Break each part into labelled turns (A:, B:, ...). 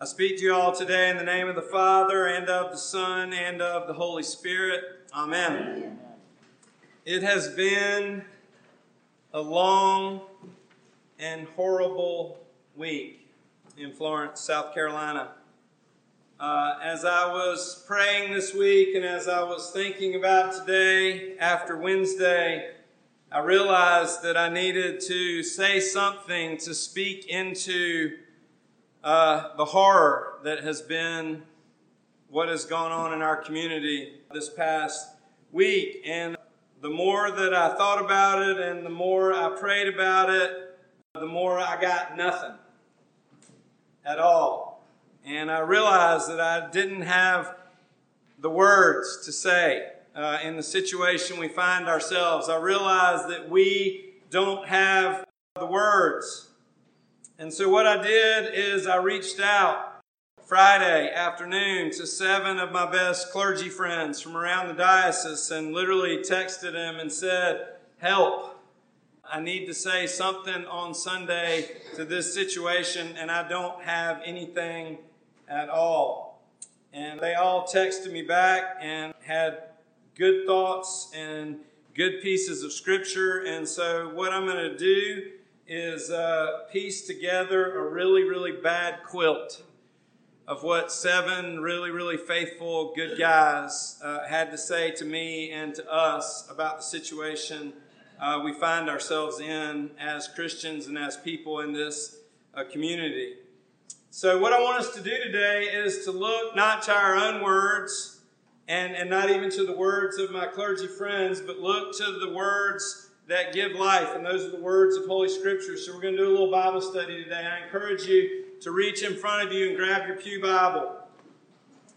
A: I speak to you all today in the name of the Father, and of the Son, and of the Holy Spirit. Amen. Amen. It has been a long and horrible week in Florence, South Carolina. Uh, as I was praying this week and as I was thinking about today after Wednesday, I realized that I needed to say something to speak into uh, the horror that has been what has gone on in our community this past week. And the more that I thought about it and the more I prayed about it, the more I got nothing at all. And I realized that I didn't have the words to say uh, in the situation we find ourselves. I realized that we don't have the words and so what I did is I reached out Friday afternoon to seven of my best clergy friends from around the diocese and literally texted them and said, Help. I need to say something on Sunday to this situation, and I don't have anything at all. And they all texted me back and had good thoughts and good pieces of scripture. And so, what I'm going to do is uh, piece together a really, really bad quilt of what seven really, really faithful, good guys uh, had to say to me and to us about the situation uh, we find ourselves in as Christians and as people in this uh, community. So, what I want us to do today is to look not to our own words and, and not even to the words of my clergy friends, but look to the words that give life, and those are the words of Holy Scripture. So we're going to do a little Bible study today. I encourage you to reach in front of you and grab your Pew Bible.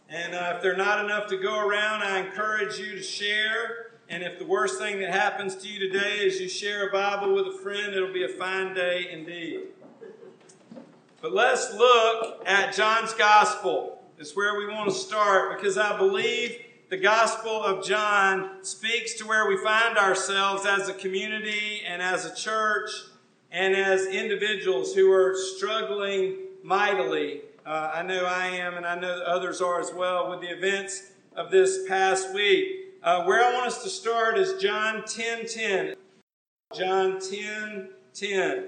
A: And uh, if they're not enough to go around, I encourage you to share. And if the worst thing that happens to you today is you share a Bible with a friend, it'll be a fine day indeed. But let's look at John's Gospel. It's where we want to start because I believe the Gospel of John speaks to where we find ourselves as a community and as a church and as individuals who are struggling mightily. Uh, I know I am, and I know others are as well, with the events of this past week. Uh, where I want us to start is John 10 10. John 10 10.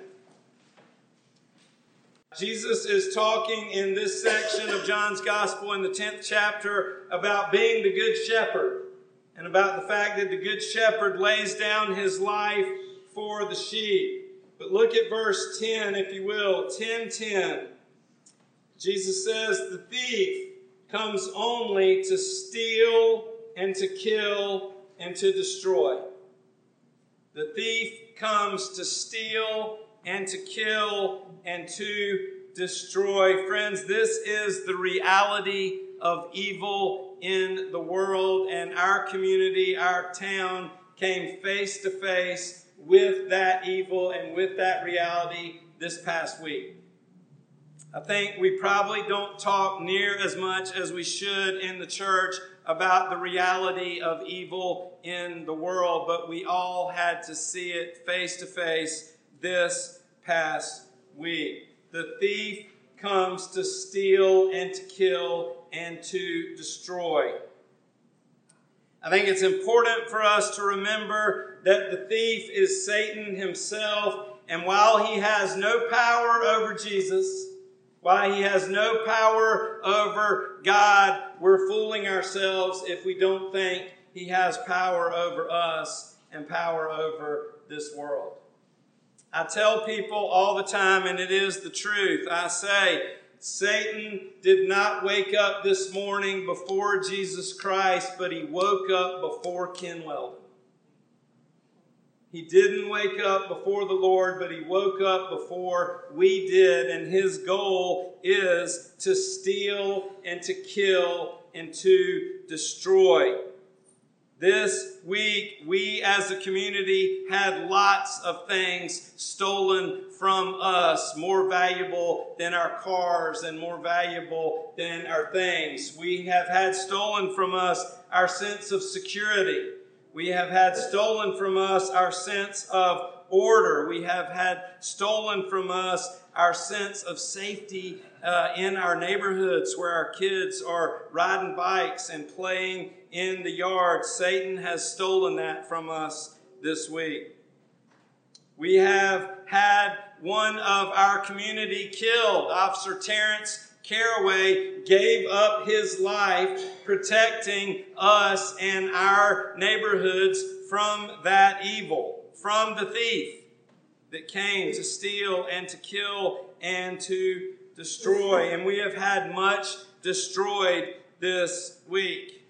A: Jesus is talking in this section of John's Gospel in the 10th chapter about being the Good Shepherd and about the fact that the Good Shepherd lays down his life for the sheep. But look at verse 10, if you will. 10 10. Jesus says, The thief comes only to steal and to kill and to destroy. The thief comes to steal and to kill and to destroy. Friends, this is the reality of evil in the world, and our community, our town, came face to face with that evil and with that reality this past week. I think we probably don't talk near as much as we should in the church about the reality of evil in the world, but we all had to see it face to face this past week. The thief comes to steal and to kill and to destroy. I think it's important for us to remember that the thief is Satan himself, and while he has no power over Jesus, while he has no power over God, we're fooling ourselves if we don't think he has power over us and power over this world. I tell people all the time, and it is the truth. I say, Satan did not wake up this morning before Jesus Christ, but he woke up before Ken Weldon. He didn't wake up before the Lord, but he woke up before we did, and his goal is to steal and to kill and to destroy. This week, we as a community had lots of things stolen from us, more valuable than our cars and more valuable than our things. We have had stolen from us our sense of security. We have had stolen from us our sense of order. We have had stolen from us our sense of safety uh, in our neighborhoods where our kids are riding bikes and playing in the yard. Satan has stolen that from us this week. We have had one of our community killed. Officer Terrence Carraway gave up his life protecting us and our neighborhoods from that evil, from the thief that came to steal and to kill and to destroy. And we have had much destroyed this week.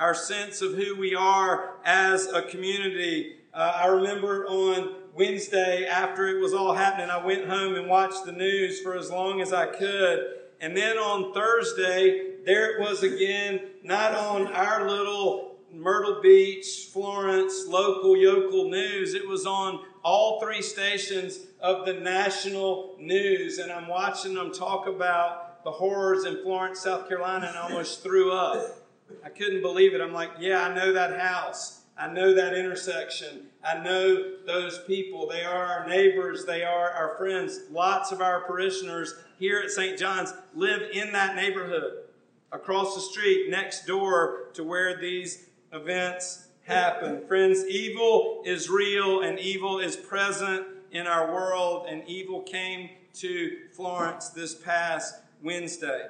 A: Our sense of who we are as a community. Uh, I remember on Wednesday, after it was all happening, I went home and watched the news for as long as I could. And then on Thursday, there it was again, not on our little Myrtle Beach, Florence, local yokel news. It was on all three stations of the national news. And I'm watching them talk about the horrors in Florence, South Carolina, and I almost threw up. I couldn't believe it. I'm like, yeah, I know that house. I know that intersection. I know those people. They are our neighbors. They are our friends. Lots of our parishioners here at St. John's live in that neighborhood, across the street, next door to where these events happen. Friends, evil is real and evil is present in our world, and evil came to Florence this past Wednesday.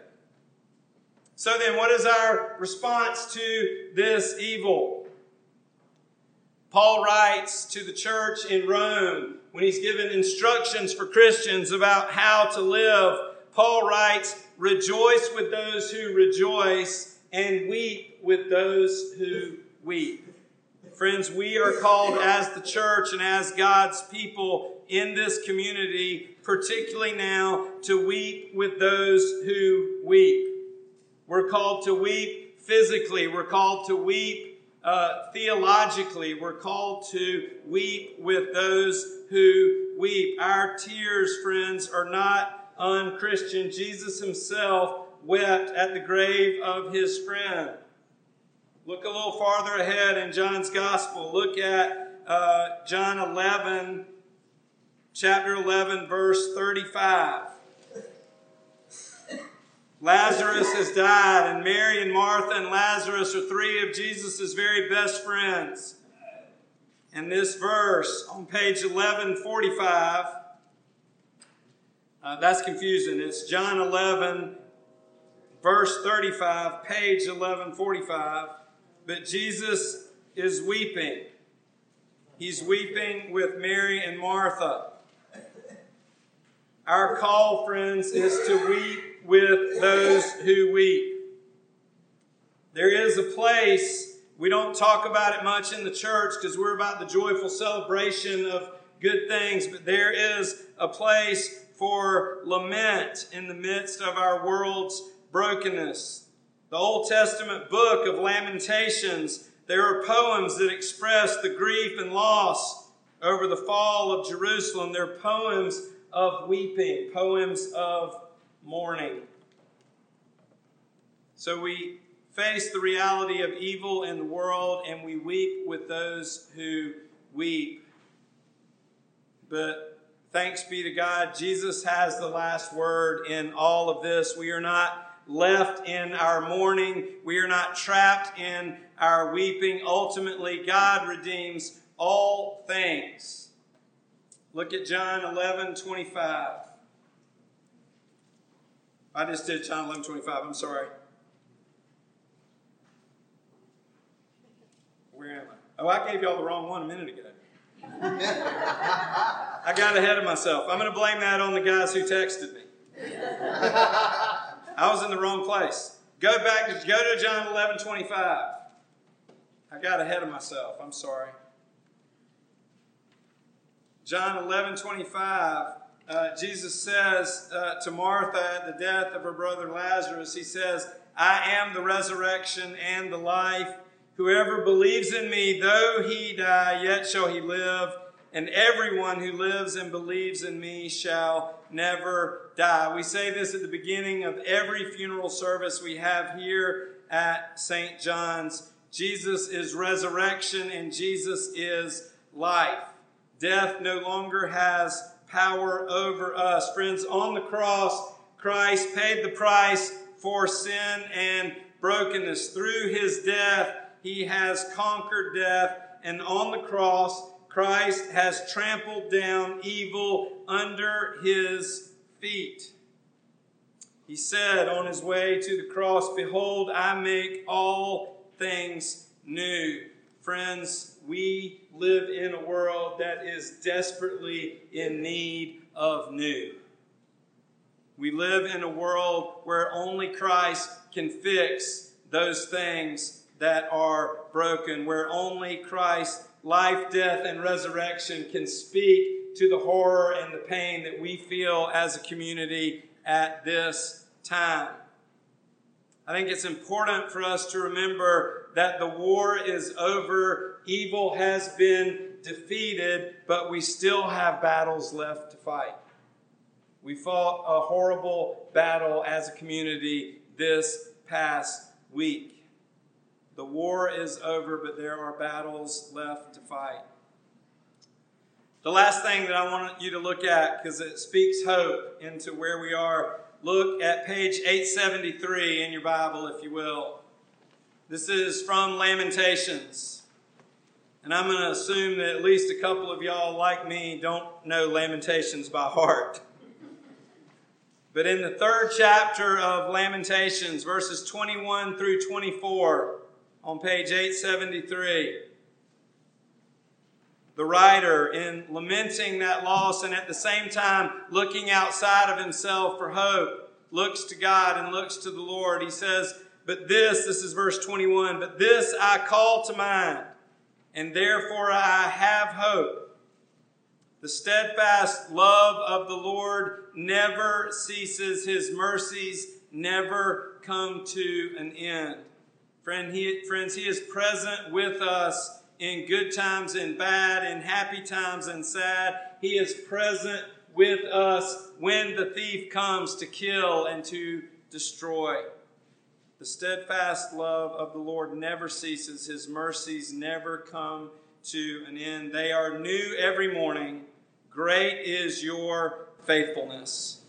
A: So, then, what is our response to this evil? Paul writes to the church in Rome when he's given instructions for Christians about how to live. Paul writes, Rejoice with those who rejoice and weep with those who weep. Friends, we are called as the church and as God's people in this community, particularly now, to weep with those who weep. We're called to weep physically, we're called to weep uh, theologically, we're called to weep with those who weep. Our tears, friends, are not unchristian. Jesus himself wept at the grave of his friend. Look a little farther ahead in John's Gospel. Look at uh, John 11, chapter 11, verse 35. Lazarus has died, and Mary and Martha and Lazarus are three of Jesus' very best friends. And this verse on page 1145, uh, that's confusing. It's John 11, verse 35, page 1145. But Jesus is weeping. He's weeping with Mary and Martha. Our call, friends, is to weep with those who weep. There is a place, we don't talk about it much in the church because we're about the joyful celebration of good things, but there is a place for lament in the midst of our world's brokenness. The Old Testament book of Lamentations, there are poems that express the grief and loss over the fall of Jerusalem. They're poems of weeping, poems of mourning. So we face the reality of evil in the world and we weep with those who weep. But thanks be to God, Jesus has the last word in all of this. We are not left in our mourning, we are not trapped in our weeping. Ultimately, God redeems all things. Look at John 11 25. I just did John 11 25. I'm sorry. Where am I? Oh, I gave y'all the wrong one a minute ago. I got ahead of myself. I'm going to blame that on the guys who texted me. I was in the wrong place. Go back, go to John 11 25. I got ahead of myself. I'm sorry. John 11 25 uh, Jesus says uh, to Martha at the death of her brother Lazarus, He says, I am the resurrection and the life. Whoever believes in me, though he die, yet shall he live. And everyone who lives and believes in me shall never die. We say this at the beginning of every funeral service we have here at St. John's. Jesus is resurrection and Jesus is life. Death no longer has power over us. Friends, on the cross, Christ paid the price for sin and brokenness. Through his death, he has conquered death. And on the cross, Christ has trampled down evil under his feet. He said on his way to the cross, Behold, I make all things new. Friends, we live in a world that is desperately in need of new. We live in a world where only Christ can fix those things that are broken, where only Christ, life, death, and resurrection can speak to the horror and the pain that we feel as a community at this time. I think it's important for us to remember that the war is over, evil has been defeated, but we still have battles left to fight. We fought a horrible battle as a community this past week. The war is over, but there are battles left to fight. The last thing that I want you to look at, because it speaks hope into where we are, look at page 873 in your Bible, if you will. This is from Lamentations. And I'm going to assume that at least a couple of y'all, like me, don't know Lamentations by heart. But in the third chapter of Lamentations, verses 21 through 24, on page 873, the writer, in lamenting that loss and at the same time looking outside of himself for hope, looks to God and looks to the Lord. He says, But this, this is verse 21, but this I call to mind, and therefore I have hope. The steadfast love of the Lord never ceases, his mercies never come to an end. Friend, he, friends, he is present with us in good times and bad, in happy times and sad. He is present with us when the thief comes to kill and to destroy. The steadfast love of the Lord never ceases, his mercies never come to an end. They are new every morning. Great is your faithfulness.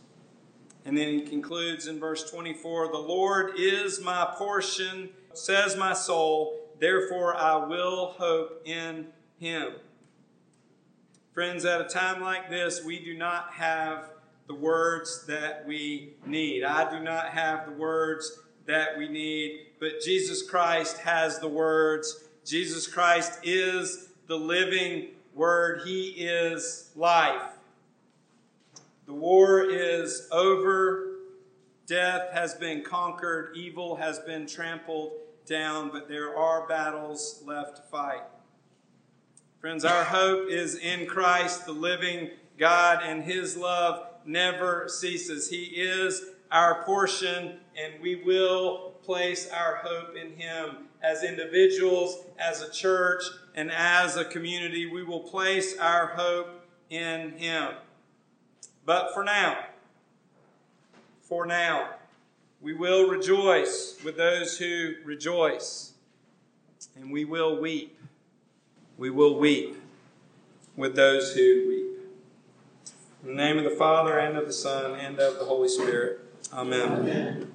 A: And then he concludes in verse 24 The Lord is my portion, says my soul, therefore I will hope in him. Friends, at a time like this, we do not have the words that we need. I do not have the words that we need, but Jesus Christ has the words. Jesus Christ is the living word. He is life. The war is over. Death has been conquered. Evil has been trampled down, but there are battles left to fight. Friends, our hope is in Christ, the living God, and His love never ceases. He is our portion, and we will place our hope in Him. As individuals, as a church, and as a community, we will place our hope in Him. But for now, for now, we will rejoice with those who rejoice, and we will weep. We will weep with those who weep. In the name of the Father, and of the Son, and of the Holy Spirit. Amen. Amen.